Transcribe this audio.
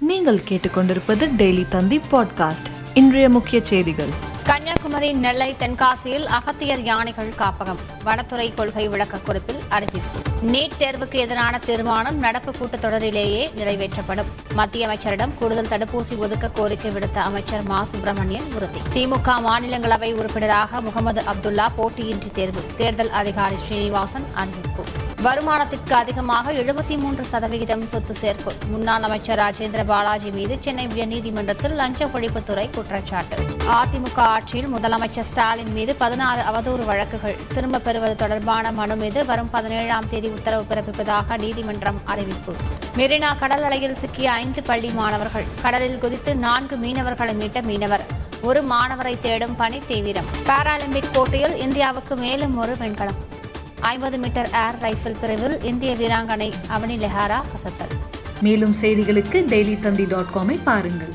நீங்கள் கேட்டுக்கொண்டிருப்பது டெய்லி தந்தி பாட்காஸ்ட் இன்றைய முக்கிய செய்திகள். கன்னியாகுமரி நெல்லை தென்காசியில் அகத்தியர் யானைகள் காப்பகம். வனத்துறை கொள்கை விளக்க குறிப்பில் அறிவிப்பு நீட் தேர்வுக்கு எதிரான தீர்மானம் நடப்பு கூட்டத்தொடரிலேயே நிறைவேற்றப்படும். மத்திய அமைச்சரிடம் கூடுதல் தடுப்பூசி ஒதுக்க கோரிக்கை விடுத்த அமைச்சர் மா. சுப்பிரமணியன் உறுதி. திமுக மாநிலங்களவை உறுப்பினராக முகமது அப்துல்லா போட்டியின்றி தேர்வு. தேர்தல் அதிகாரி ஸ்ரீனிவாசன் அறிவிப்பு. வருமானத்திற்கு அதிகமாக எழுபத்தி மூன்று சதவிகிதம் சொத்து சேர்ப்பு. முன்னாள் அமைச்சர் ராஜேந்திர பாலாஜி மீது சென்னை உயர்நீதிமன்றத்தில் லஞ்ச ஒழிப்புத்துறை குற்றச்சாட்டு. அதிமுக ஆட்சியில் முதலமைச்சர் ஸ்டாலின் மீது பதினாறு அவதூறு வழக்குகள். திரும்பப் பெறுவது தொடர்பான மனு மீது வரும் பதினேழாம் தேதி உத்தரவு பிறப்பிப்பதாக நீதிமன்றம் அறிவிப்பு. மெரினா கடல் அலையில் சிக்கிய ஐந்து பள்ளி மாணவர்கள். கடலில் குதித்து நான்கு மீனவர்களை மீட்ட மீனவர். ஒரு மாணவரை தேடும் பணி தீவிரம். பாராலிம்பிக் போட்டியில் இந்தியாவுக்கு மேலும் ஒரு வெண்கலம். ஐம்பது மீட்டர் ஏர் ரைஃபிள் பிரிவில் இந்திய வீராங்கனை அவனி லெஹாரா அசத்தல். மேலும் செய்திகளுக்கு டெய்லி தந்தி டாட் காமை பாருங்கள்.